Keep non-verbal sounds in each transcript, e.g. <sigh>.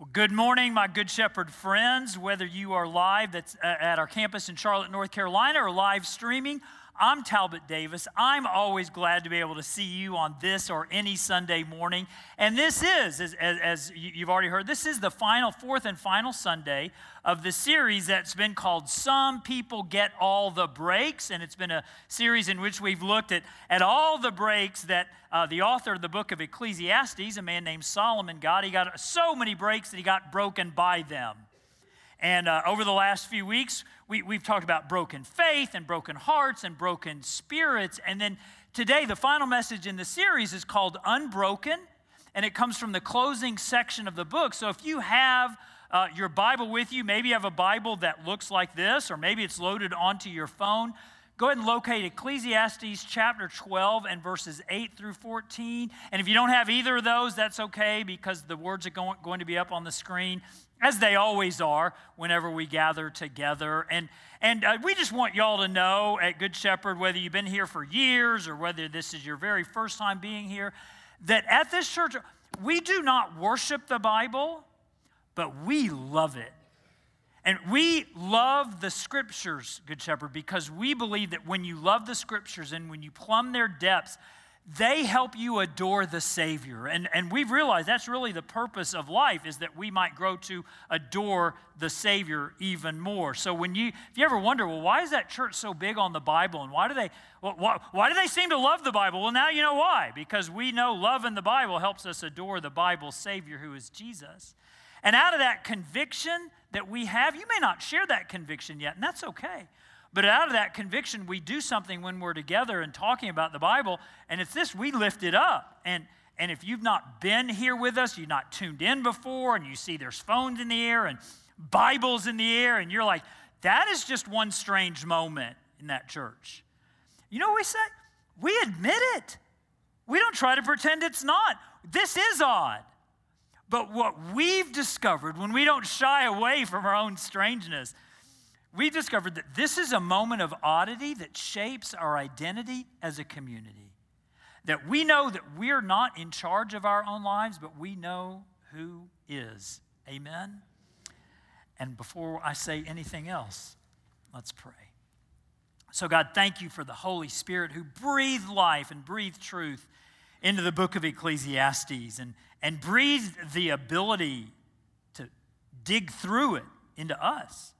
Well, good morning, my Good Shepherd friends. Whether you are live that's uh, at our campus in Charlotte, North Carolina, or live streaming, I'm Talbot Davis. I'm always glad to be able to see you on this or any Sunday morning. And this is, as, as, you've already heard, this is the final, fourth and final Sunday of the series that's been called Some People Get All the Breaks. And it's been a series in which we've looked at, at all the breaks that uh, the author of the book of Ecclesiastes, a man named Solomon, got. He got so many breaks that he got broken by them. And uh, over the last few weeks, we, we've talked about broken faith and broken hearts and broken spirits. And then today, the final message in the series is called Unbroken, and it comes from the closing section of the book. So if you have uh, your Bible with you, maybe you have a Bible that looks like this, or maybe it's loaded onto your phone. Go ahead and locate Ecclesiastes chapter 12 and verses 8 through 14. And if you don't have either of those, that's okay because the words are going, going to be up on the screen as they always are whenever we gather together. And, and uh, we just want y'all to know at Good Shepherd, whether you've been here for years or whether this is your very first time being here, that at this church, we do not worship the Bible, but we love it. And we love the scriptures, Good Shepherd, because we believe that when you love the scriptures and when you plumb their depths, they help you adore the Savior. And, and we've realized that's really the purpose of life is that we might grow to adore the Savior even more. So when you, if you ever wonder, well, why is that church so big on the Bible? And why do they, why, why do they seem to love the Bible? Well, now you know why. Because we know love in the Bible helps us adore the Bible Savior who is Jesus. And out of that conviction that we have, you may not share that conviction yet, and that's okay. But out of that conviction, we do something when we're together and talking about the Bible, and it's this we lift it up. And, and if you've not been here with us, you've not tuned in before, and you see there's phones in the air and Bibles in the air, and you're like, that is just one strange moment in that church. You know what we say? We admit it. We don't try to pretend it's not. This is odd. But what we've discovered when we don't shy away from our own strangeness, we've discovered that this is a moment of oddity that shapes our identity as a community. That we know that we're not in charge of our own lives, but we know who is. Amen? And before I say anything else, let's pray. So, God, thank you for the Holy Spirit who breathed life and breathed truth into the book of Ecclesiastes and, and breathed the ability to dig through it into us.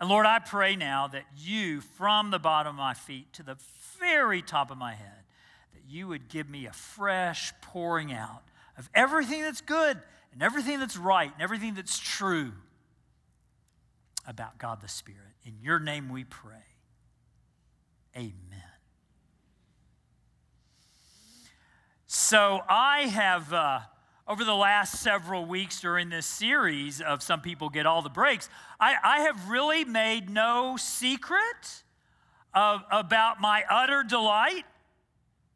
And Lord, I pray now that you, from the bottom of my feet to the very top of my head, that you would give me a fresh pouring out of everything that's good and everything that's right and everything that's true about God the Spirit. In your name we pray. Amen. So I have. Uh, over the last several weeks during this series of Some People Get All the Breaks, I, I have really made no secret of, about my utter delight,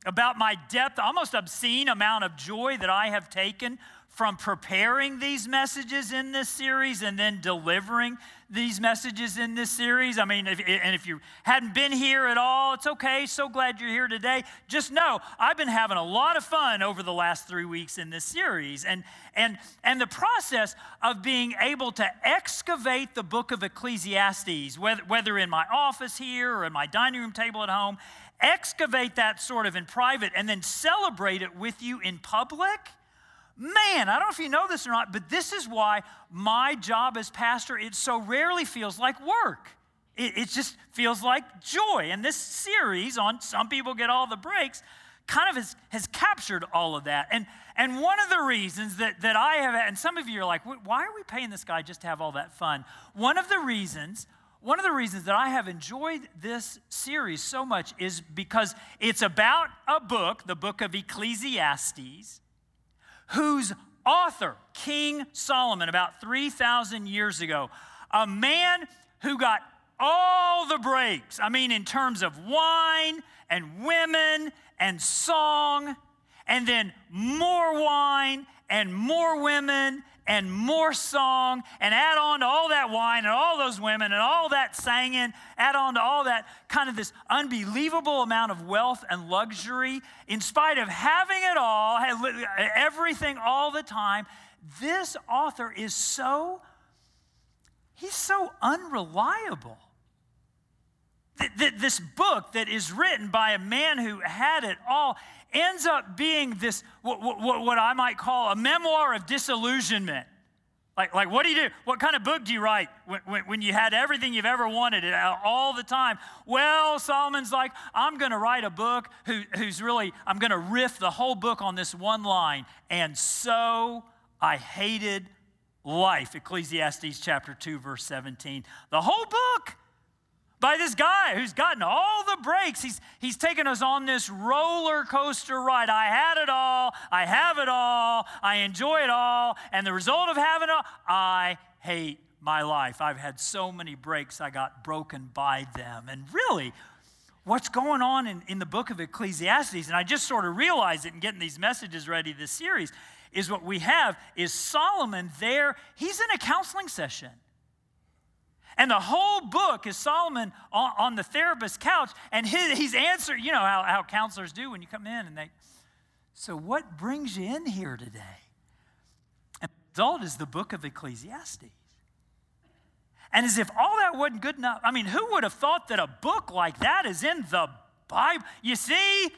about my depth, almost obscene amount of joy that I have taken from preparing these messages in this series and then delivering these messages in this series. I mean, if, and if you hadn't been here at all, it's okay. So glad you're here today. Just know I've been having a lot of fun over the last three weeks in this series. And, and, and the process of being able to excavate the book of Ecclesiastes, whether, whether in my office here or in my dining room table at home, excavate that sort of in private and then celebrate it with you in public Man, I don't know if you know this or not, but this is why my job as pastor, it so rarely feels like work. It, it just feels like joy. And this series on Some People Get All the Breaks kind of has, has captured all of that. And, and one of the reasons that, that I have, and some of you are like, why are we paying this guy just to have all that fun? One of the reasons, one of the reasons that I have enjoyed this series so much is because it's about a book, the book of Ecclesiastes whose author, King Solomon, about 3,000 years ago, a man who got all the breaks. I mean, in terms of wine and women and song, and then more wine and more women and more song and add on to all that wine and all those women and all that singing, add on to all that kind of this unbelievable amount of wealth and luxury, in spite of having it all, everything all the time, this author is so, he's so unreliable. This book that is written by a man who had it all ends up being this, what, I might call a memoir of disillusionment. Like, like, what do you do? What kind of book do you write when, when, when, you had everything you've ever wanted all the time? Well, Solomon's like, I'm going to write a book who, who's really, I'm going to riff the whole book on this one line. And so I hated life. Ecclesiastes chapter 2, verse 17. The whole book by this guy who's gotten all the breaks. He's, he's taken us on this roller coaster ride. I had it all. I have it all. I enjoy it all. And the result of having it all, I hate my life. I've had so many breaks, I got broken by them. And really, what's going on in, in the book of Ecclesiastes, and I just sort of realized it in getting these messages ready this series, is what we have is Solomon there. He's in a counseling session. And the whole book is Solomon on, on the therapist's couch, and his, he's answering, you know how, how counselors do when you come in and they, so what brings you in here today? And the result is the book of Ecclesiastes. And as if all that wasn't good enough, I mean, who would have thought that a book like that is in the Bible? You see,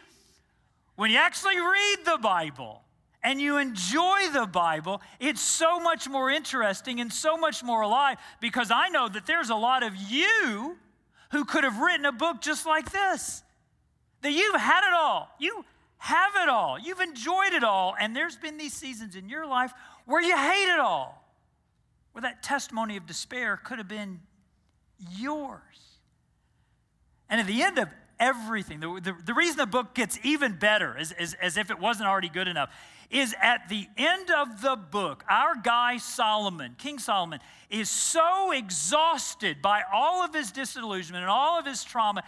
when you actually read the Bible, and you enjoy the Bible, it's so much more interesting and so much more alive because I know that there's a lot of you who could have written a book just like this. That you've had it all. You have it all. You've enjoyed it all. And there's been these seasons in your life where you hate it all, where that testimony of despair could have been yours. And at the end of everything, the, the, the reason the book gets even better, is, is, as if it wasn't already good enough, is at the end of the book, our guy Solomon, King Solomon, is so exhausted by all of his disillusionment and all of his trauma,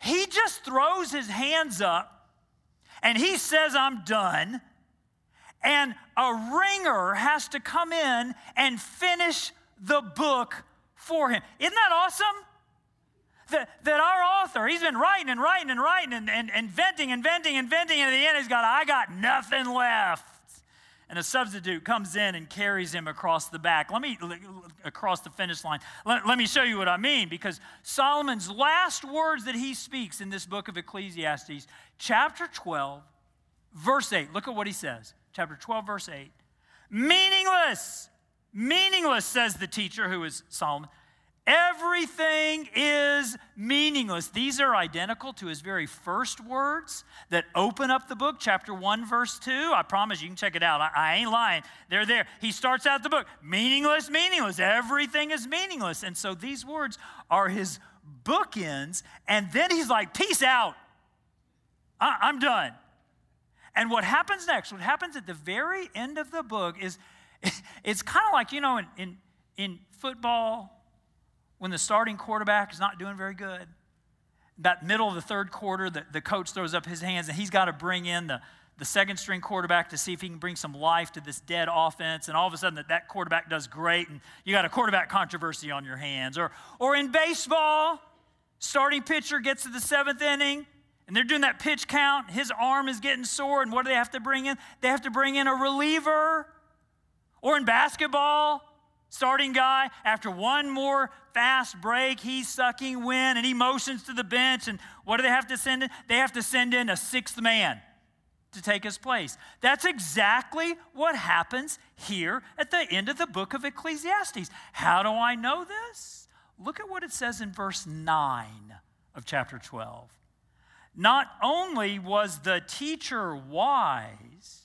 he just throws his hands up and he says, I'm done. And a ringer has to come in and finish the book for him. Isn't that awesome? That, that our author, he's been writing and writing and writing and, and, and inventing and inventing and inventing, and at the end he's got, I got nothing left. And a substitute comes in and carries him across the back. Let me, across the finish line. Let, let me show you what I mean, because Solomon's last words that he speaks in this book of Ecclesiastes, chapter 12, verse 8, look at what he says. Chapter 12, verse 8. Meaningless, meaningless, says the teacher who is Solomon. Everything is meaningless. These are identical to his very first words that open up the book, chapter 1, verse 2. I promise you can check it out. I, I, ain't lying. They're there. He starts out the book meaningless, meaningless. Everything is meaningless. And so these words are his bookends. And then he's like, peace out. I, I'm done. And what happens next, what happens at the very end of the book is <laughs> it's kind of like, you know, in, in, in football, when the starting quarterback is not doing very good. That middle of the third quarter, the, the coach throws up his hands and he's got to bring in the, the second string quarterback to see if he can bring some life to this dead offense. And all of a sudden, that, that quarterback does great, and you got a quarterback controversy on your hands. Or, or in baseball, starting pitcher gets to the seventh inning, and they're doing that pitch count. His arm is getting sore, and what do they have to bring in? They have to bring in a reliever. Or in basketball, starting guy, after one more fast break, he's sucking wind and he motions to the bench. And what do they have to send in? They have to send in a sixth man to take his place. That's exactly what happens here at the end of the book of Ecclesiastes. How do I know this? Look at what it says in verse 9 of chapter 12. Not only was the teacher wise,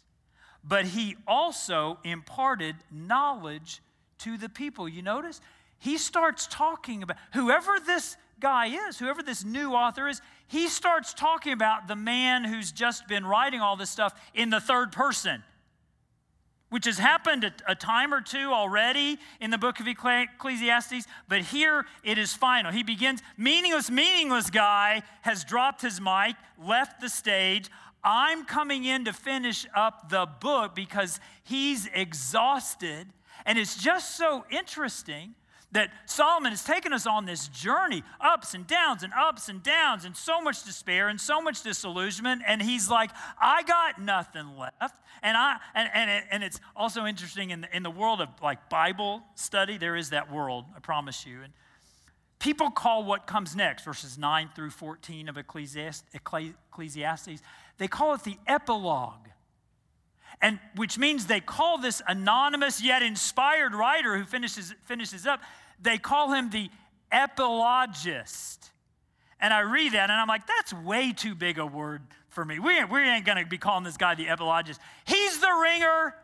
but he also imparted knowledge to the people. You notice? He starts talking about whoever this guy is, whoever this new author is, he starts talking about the man who's just been writing all this stuff in the third person, which has happened a, a time or two already in the book of Ecclesiastes, but here it is final. He begins, meaningless, meaningless guy has dropped his mic, left the stage. I'm coming in to finish up the book because he's exhausted And it's just so interesting that Solomon has taken us on this journey, ups and downs and ups and downs, and so much despair and so much disillusionment. And he's like, I got nothing left. And I and and, it, and it's also interesting in the, in the world of like Bible study, there is that world, I promise you. And people call what comes next, verses 9 through 14 of Ecclesiastes, they call it the epilogue and which means they call this anonymous yet inspired writer who finishes, finishes up, they call him the epilogist. And I read that and I'm like, that's way too big a word for me. We ain't, we ain't gonna be calling this guy the epilogist. He's the ringer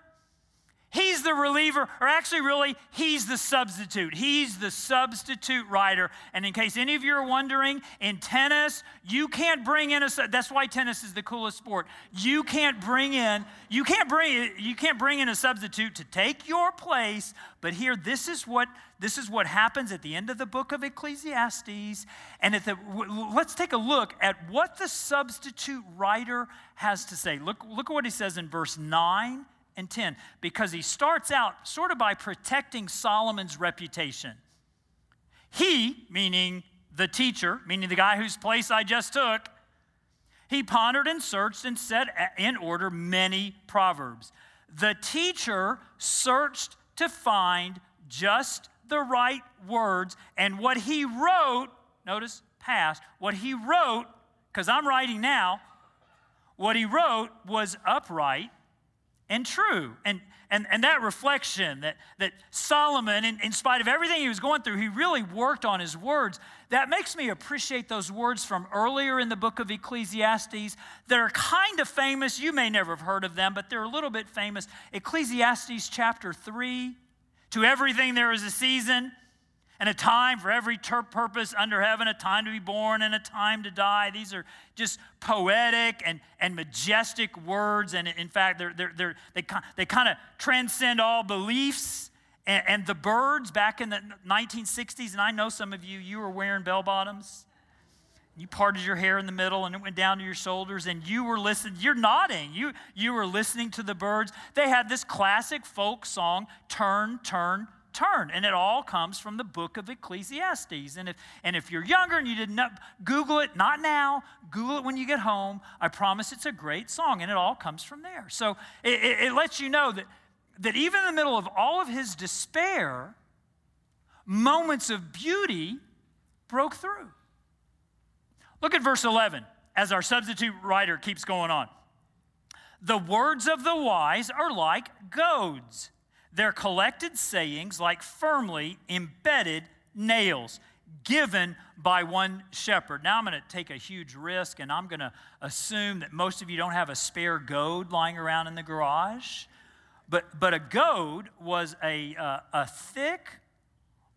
He's the reliever, or actually, really, he's the substitute. He's the substitute writer. And in case any of you are wondering, in tennis, you can't bring in a. That's why tennis is the coolest sport. You can't bring in. You can't bring. You can't bring in a substitute to take your place. But here, this is what this is what happens at the end of the book of Ecclesiastes. And at the, let's take a look at what the substitute writer has to say. Look, look at what he says in verse nine and 10 because he starts out sort of by protecting Solomon's reputation. He, meaning the teacher, meaning the guy whose place I just took, he pondered and searched and set in order many proverbs. The teacher searched to find just the right words, and what he wrote, notice past, what he wrote, because I'm writing now, what he wrote was upright and true. And, and, and that reflection that, that Solomon, in, in spite of everything he was going through, he really worked on his words. That makes me appreciate those words from earlier in the book of Ecclesiastes that are kind of famous. You may never have heard of them, but they're a little bit famous. Ecclesiastes chapter 3 To everything there is a season and a time for every ter- purpose under heaven, a time to be born and a time to die. These are just poetic and, and majestic words. And in fact, they're, they're, they're, they, they kind of transcend all beliefs. And, and, the Byrds back in the 1960s, and I know some of you, you were wearing bell bottoms. You parted your hair in the middle and it went down to your shoulders, and you were listening. You're nodding. You, you were listening to the Byrds. They had this classic folk song, Turn, Turn, turn. And it all comes from the book of Ecclesiastes. And if, and if you're younger and you didn't Google it, not now, Google it when you get home. I promise it's a great song, and it all comes from there. So it, it, it lets you know that, that even in the middle of all of his despair, moments of beauty broke through. Look at verse 11 as our substitute writer keeps going on. The words of the wise are like goads their collected sayings like firmly embedded nails given by one shepherd. Now I'm going to take a huge risk and I'm going to assume that most of you don't have a spare goad lying around in the garage. But, but a goad was a, uh, a thick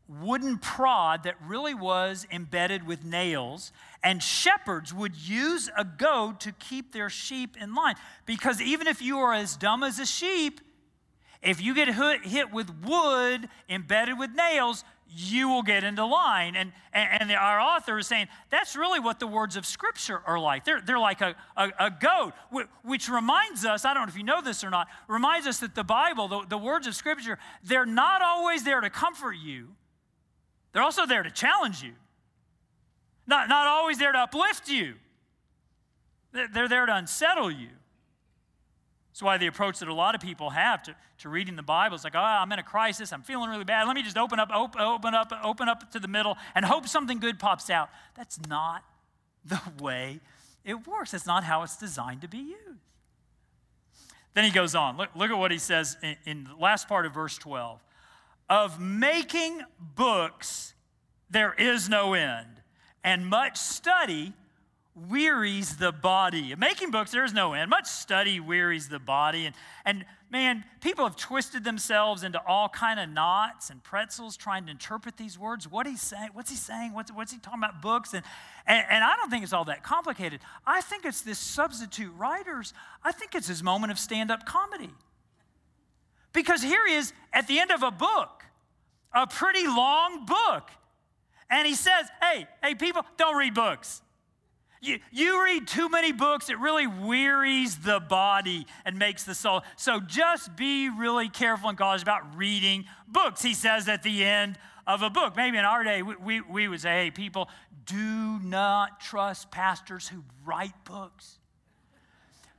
wooden prod that really was embedded with nails. And shepherds would use a goad to keep their sheep in line. Because even if you are as dumb as a sheep, if you get hit with wood embedded with nails, you will get into line. And, and, our author is saying that's really what the words of Scripture are like. They're, they're like a, a, a goad, which reminds us, I don't know if you know this or not, reminds us that the Bible, the, the words of Scripture, they're not always there to comfort you, they're also there to challenge you. Not, not always there to uplift you, they're there to unsettle you. That's why the approach that a lot of people have to, to reading the Bible is like, oh, I'm in a crisis. I'm feeling really bad. Let me just open up, open, open up, open up to the middle and hope something good pops out. That's not <laughs> the way it works. That's not how it's designed to be used. Then he goes on. Look, look at what he says in, in the last part of verse 12. Of making books, there is no end, and much study wearies the body. Making books, there's no end. Much study wearies the body. And, and man, people have twisted themselves into all kind of knots and pretzels trying to interpret these words. What he's saying, what's he saying? What's, what's he talking about books? And, and, and I don't think it's all that complicated. I think it's this substitute writers. I think it's his moment of stand-up comedy. Because here he is at the end of a book, a pretty long book. And he says, hey, hey, people, don't read books. You, you read too many books, it really wearies the body and makes the soul. So just be really careful in college about reading books, he says at the end of a book. Maybe in our day, we, we, we would say, hey, people, do not trust pastors who write books.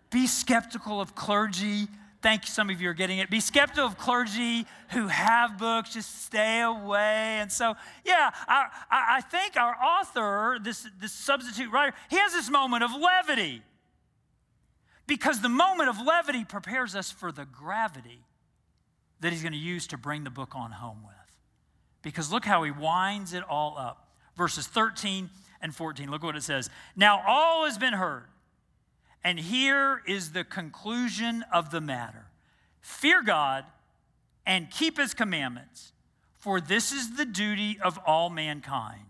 Be skeptical of clergy Thank you, some of you are getting it. Be skeptical of clergy who have books, just stay away. And so, yeah, I, I think our author, this, this substitute writer, he has this moment of levity. Because the moment of levity prepares us for the gravity that he's going to use to bring the book on home with. Because look how he winds it all up. Verses 13 and 14. Look what it says. Now all has been heard. And here is the conclusion of the matter Fear God and keep his commandments, for this is the duty of all mankind.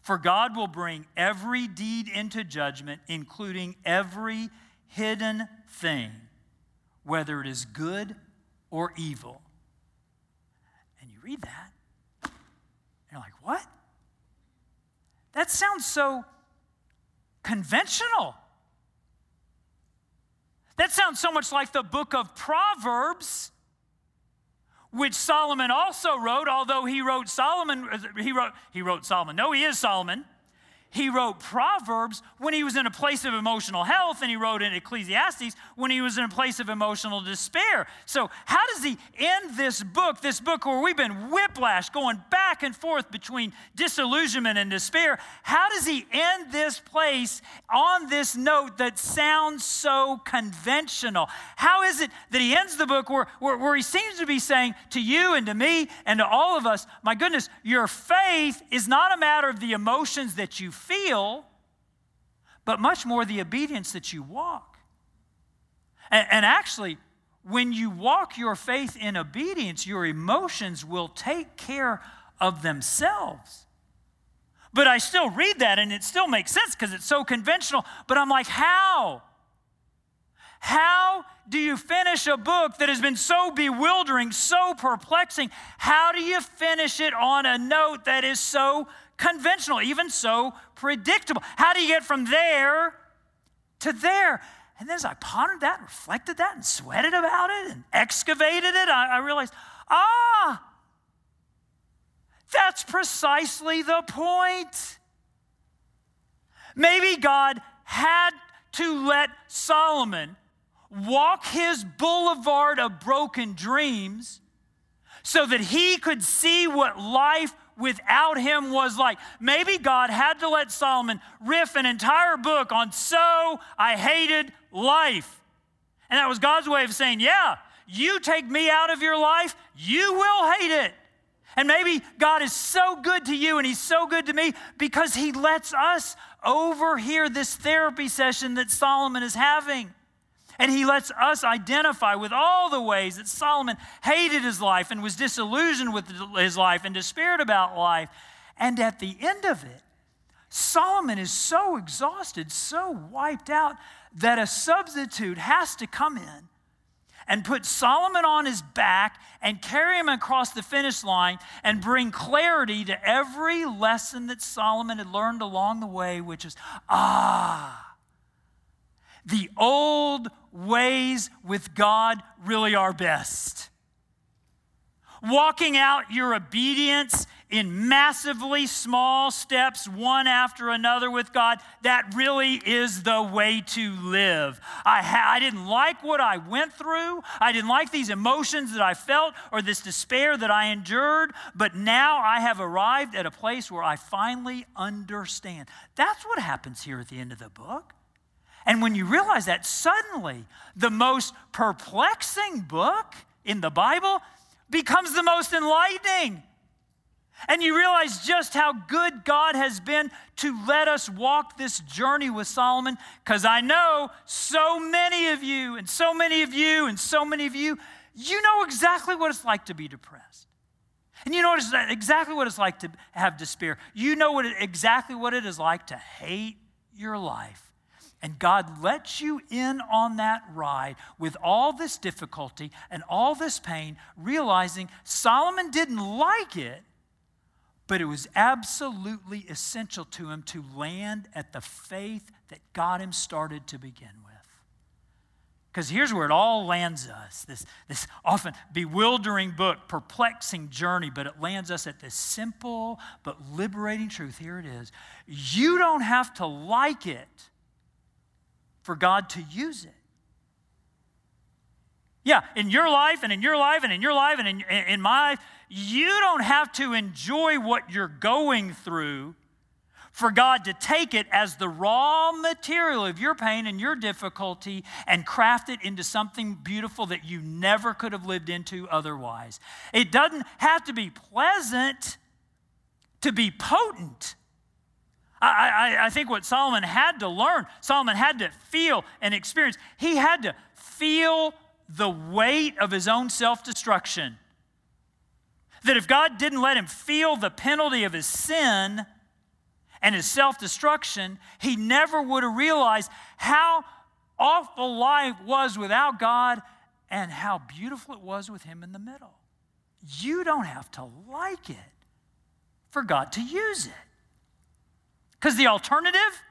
For God will bring every deed into judgment, including every hidden thing, whether it is good or evil. And you read that, and you're like, what? That sounds so conventional. That sounds so much like the book of Proverbs, which Solomon also wrote, although he wrote Solomon, he wrote, he wrote Solomon. No, he is Solomon. He wrote Proverbs when he was in a place of emotional health, and he wrote in Ecclesiastes when he was in a place of emotional despair. So, how does he end this book, this book where we've been whiplash going back and forth between disillusionment and despair? How does he end this place on this note that sounds so conventional? How is it that he ends the book where, where, where he seems to be saying to you and to me and to all of us, my goodness, your faith is not a matter of the emotions that you feel, but much more the obedience that you walk. And, and actually, when you walk your faith in obedience, your emotions will take care of themselves. But I still read that and it still makes sense because it's so conventional. But I'm like, how? How do you finish a book that has been so bewildering, so perplexing? How do you finish it on a note that is so conventional, even so predictable. How do you get from there to there? And then as I pondered that reflected that and sweated about it and excavated it, I, I realized, ah, that's precisely the point. Maybe God had to let Solomon walk his boulevard of broken dreams so that he could see what life without him was like. Maybe God had to let Solomon riff an entire book on so I hated life. And that was God's way of saying, yeah, you take me out of your life, you will hate it. And maybe God is so good to you and He's so good to me because He lets us overhear this therapy session that Solomon is having. And he lets us identify with all the ways that Solomon hated his life and was disillusioned with his life and despaired about life. And at the end of it, Solomon is so exhausted, so wiped out, that a substitute has to come in and put Solomon on his back and carry him across the finish line and bring clarity to every lesson that Solomon had learned along the way, which is, ah, the old ways with God really are best. Walking out your obedience in massively small steps, one after another with God, that really is the way to live. I, ha- I didn't like what I went through. I didn't like these emotions that I felt or this despair that I endured, but now I have arrived at a place where I finally understand. That's what happens here at the end of the book. And when you realize that, suddenly the most perplexing book in the Bible becomes the most enlightening. And you realize just how good God has been to let us walk this journey with Solomon. Because I know so many of you, and so many of you, and so many of you, you know exactly what it's like to be depressed. And you know exactly what it's like to have despair. You know what exactly what it is like to hate your life and God lets you in on that ride with all this difficulty and all this pain, realizing Solomon didn't like it, But it was absolutely essential to him to land at the faith that got him started to begin with. Because here's where it all lands us this, this often bewildering book, perplexing journey, but it lands us at this simple but liberating truth. Here it is. You don't have to like it for God to use it. Yeah, in your life and in your life and in your life and in, in my life, you don't have to enjoy what you're going through for God to take it as the raw material of your pain and your difficulty and craft it into something beautiful that you never could have lived into otherwise. It doesn't have to be pleasant to be potent. I, I, I think what Solomon had to learn, Solomon had to feel and experience, he had to feel the weight of his own self destruction. That if God didn't let him feel the penalty of his sin and his self destruction, he never would have realized how awful life was without God and how beautiful it was with him in the middle. You don't have to like it for God to use it. Because the alternative,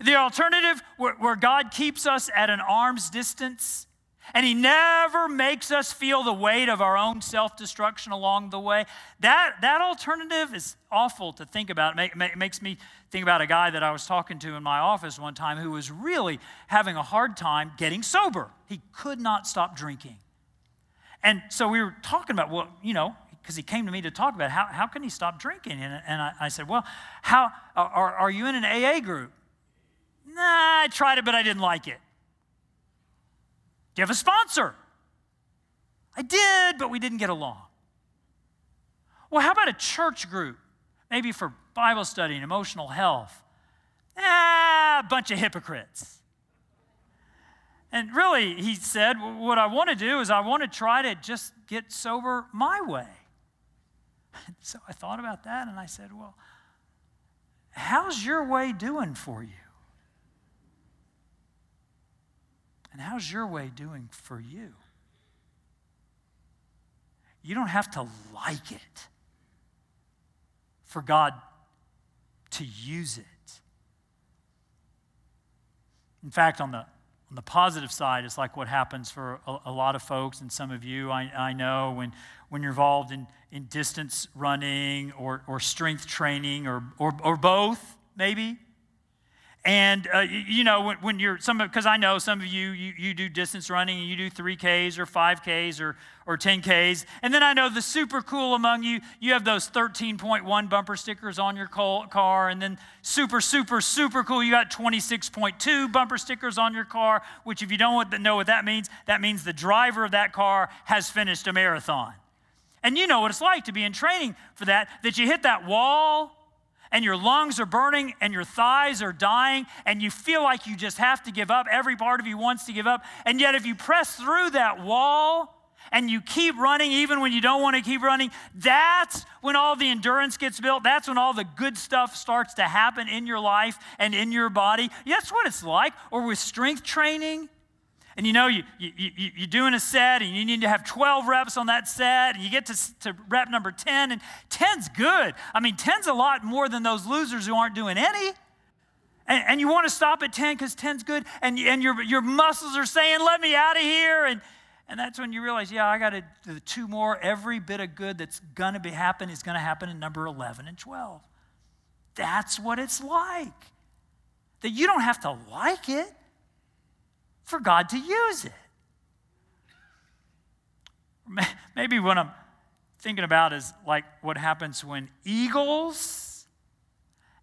the alternative where, where, God keeps us at an arm's distance and He never makes us feel the weight of our own self destruction along the way. That, that alternative is awful to think about. It, make, makes me think about a guy that I was talking to in my office one time who was really having a hard time getting sober. He could not stop drinking. And so we were talking about, well, you know, because he came to me to talk about how, how can he stop drinking? And, and I, I, said, well, how, are, are you in an AA group? Nah, I tried it, but I didn't like it. Do you have a sponsor? I did, but we didn't get along. Well, how about a church group? Maybe for Bible study and emotional health. Ah, a bunch of hypocrites. And really, he said, what I want to do is I want to try to just get sober my way. <laughs> So I thought about that and I said, well, how's your way doing for you? And how's your way doing for you? You don't have to like it for God to use it. In fact, on the, on the positive side, it's like what happens for a, a lot of folks and some of you I, I know when, when you're involved in, in distance running or, or strength training or, or, or both, maybe. And, uh, you know, when, when you're, some because I know some of you, you, you do distance running and you do 3Ks or 5Ks or, or 10Ks. And then I know the super cool among you, you have those 13.1 bumper stickers on your car. And then super, super, super cool, you got 26.2 bumper stickers on your car, which if you don't know what that means, that means the driver of that car has finished a marathon. And you know what it's like to be in training for that, that you hit that wall and your lungs are burning and your thighs are dying and you feel like you just have to give up. Every part of you wants to give up. And yet, if you press through that wall, and you keep running even when you don't want to keep running, that's when all the endurance gets built. That's when all the good stuff starts to happen in your life and in your body. That's what it's like. Or with strength training, and you know, you, you, you, you're doing a set and you need to have 12 reps on that set, and you get to, to rep number 10, and 10's good. I mean, 10's a lot more than those losers who aren't doing any. And, and you want to stop at 10 because 10's good, and, and your, your muscles are saying, let me out of here. And, and that's when you realize, yeah, I got to do two more. Every bit of good that's going to be happen is going to happen in number 11 and 12. That's what it's like. That you don't have to like it for God to use it. Maybe what I'm thinking about is like what happens when eagles,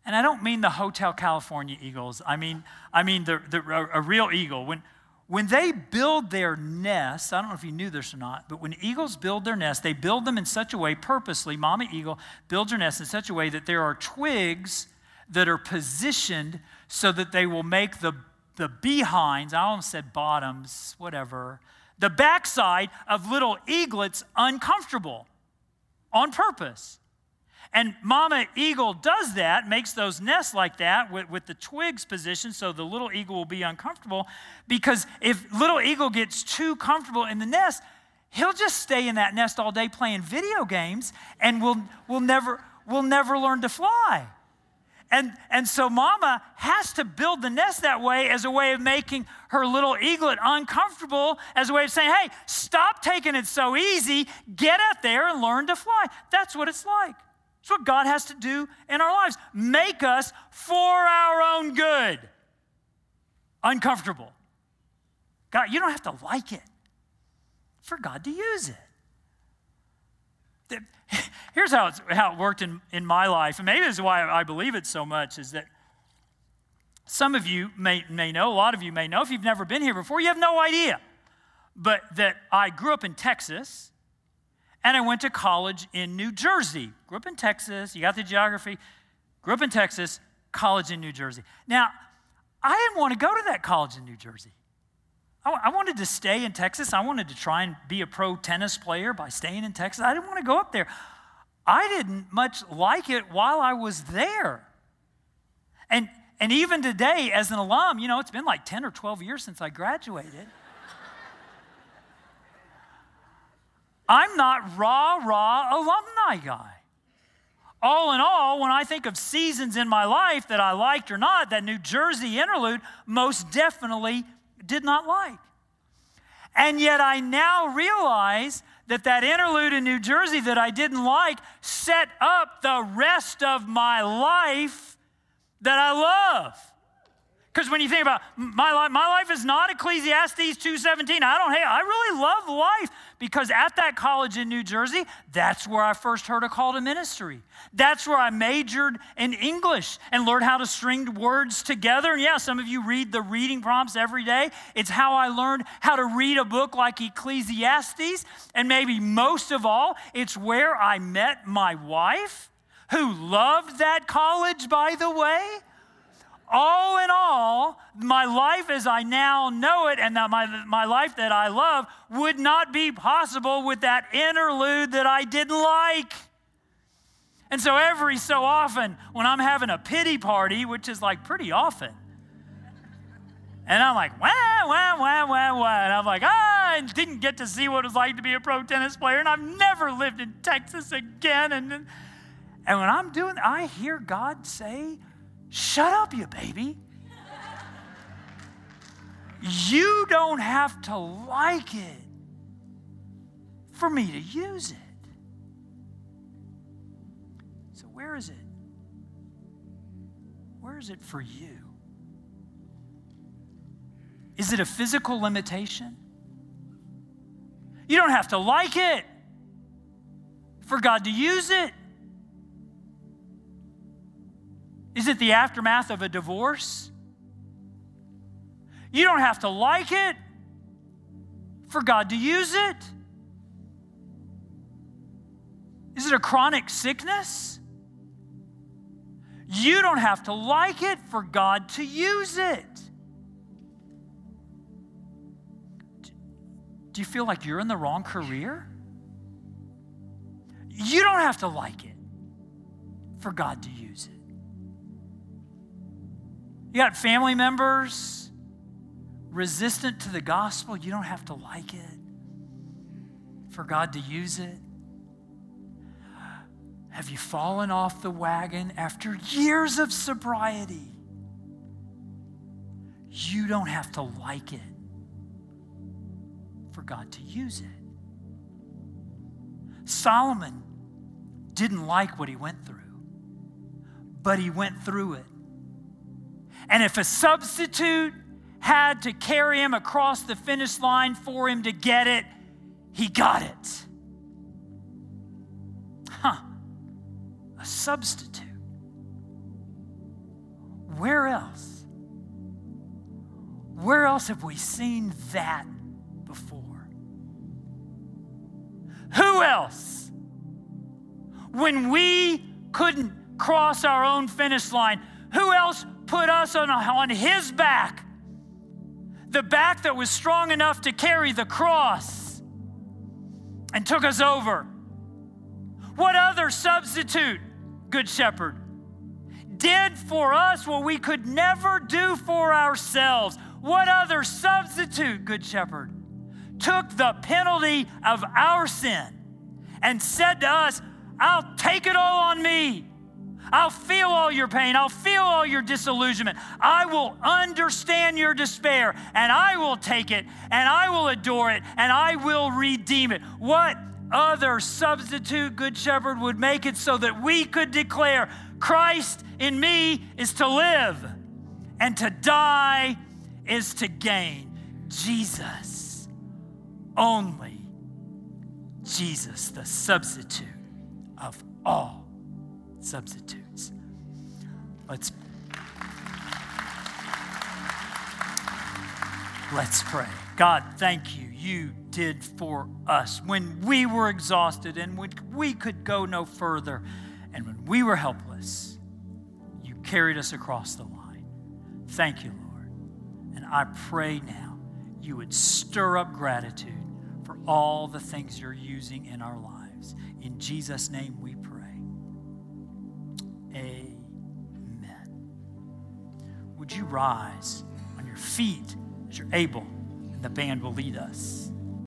and I don't mean the Hotel California eagles, I mean, I mean the, the, a, real eagle. When, when they build their nests, I don't know if you knew this or not, but when eagles build their nests, they build them in such a way, purposely, Mama Eagle builds her nest in such a way that there are twigs that are positioned so that they will make the the behinds, I almost said bottoms, whatever, the backside of little eaglets uncomfortable on purpose. And Mama Eagle does that, makes those nests like that with, with the twigs positioned so the little eagle will be uncomfortable. Because if little eagle gets too comfortable in the nest, he'll just stay in that nest all day playing video games and we'll, we'll, never, we'll never learn to fly. And, and so mama has to build the nest that way as a way of making her little eaglet uncomfortable, as a way of saying, hey, stop taking it so easy, get out there and learn to fly. That's what it's like. It's what God has to do in our lives. Make us for our own good uncomfortable. God, you don't have to like it for God to use it. <laughs> Here's how, how it worked in, in my life, and maybe this is why I believe it so much, is that some of you may, may know, a lot of you may know, if you've never been here before, you have no idea. But that I grew up in Texas, and I went to college in New Jersey. Grew up in Texas, you got the geography. Grew up in Texas, college in New Jersey. Now, I didn't want to go to that college in New Jersey. I wanted to stay in Texas. I wanted to try and be a pro tennis player by staying in Texas. I didn't want to go up there. I didn't much like it while I was there. And, and even today, as an alum, you know, it's been like 10 or 12 years since I graduated. I'm not rah, rah alumni guy. All in all, when I think of seasons in my life that I liked or not, that New Jersey interlude most definitely did not like. And yet I now realize that that interlude in New Jersey that I didn't like set up the rest of my life that I love. Because when you think about my life, my life is not Ecclesiastes 2:17. I don't hate. I really love life because at that college in New Jersey, that's where I first heard a call to ministry. That's where I majored in English and learned how to string words together. And yeah, some of you read the reading prompts every day. It's how I learned how to read a book like Ecclesiastes. And maybe most of all, it's where I met my wife, who loved that college, by the way all in all, my life as I now know it and that my, my life that I love would not be possible with that interlude that I didn't like. And so every so often, when I'm having a pity party, which is like pretty often, and I'm like, wah, wah, wah, wah, wah. And I'm like, ah, I didn't get to see what it was like to be a pro tennis player, and I've never lived in Texas again. And, and when I'm doing, I hear God say, Shut up, you baby. You don't have to like it for me to use it. So, where is it? Where is it for you? Is it a physical limitation? You don't have to like it for God to use it. Is it the aftermath of a divorce? You don't have to like it for God to use it. Is it a chronic sickness? You don't have to like it for God to use it. Do you feel like you're in the wrong career? You don't have to like it for God to use it. You got family members resistant to the gospel. You don't have to like it for God to use it. Have you fallen off the wagon after years of sobriety? You don't have to like it for God to use it. Solomon didn't like what he went through, but he went through it and if a substitute had to carry him across the finish line for him to get it, he got it. Huh. A substitute. Where else? Where else have we seen that before? Who else? When we couldn't cross our own finish line, who else put us on, on his back, the back that was strong enough to carry the cross, and took us over. What other substitute, Good Shepherd, did for us what we could never do for ourselves? What other substitute, Good Shepherd, took the penalty of our sin and said to us, I'll take it all on me. I'll feel all your pain. I'll feel all your disillusionment. I will understand your despair and I will take it and I will adore it and I will redeem it. What other substitute good shepherd would make it so that we could declare Christ in me is to live and to die is to gain. Jesus, only Jesus, the substitute of all substitutes. Let's Let's pray. God, thank you. You did for us when we were exhausted and when we could go no further and when we were helpless. You carried us across the line. Thank you, Lord. And I pray now you would stir up gratitude for all the things you're using in our lives. In Jesus' name we would you rise on your feet as you're able, and the band will lead us.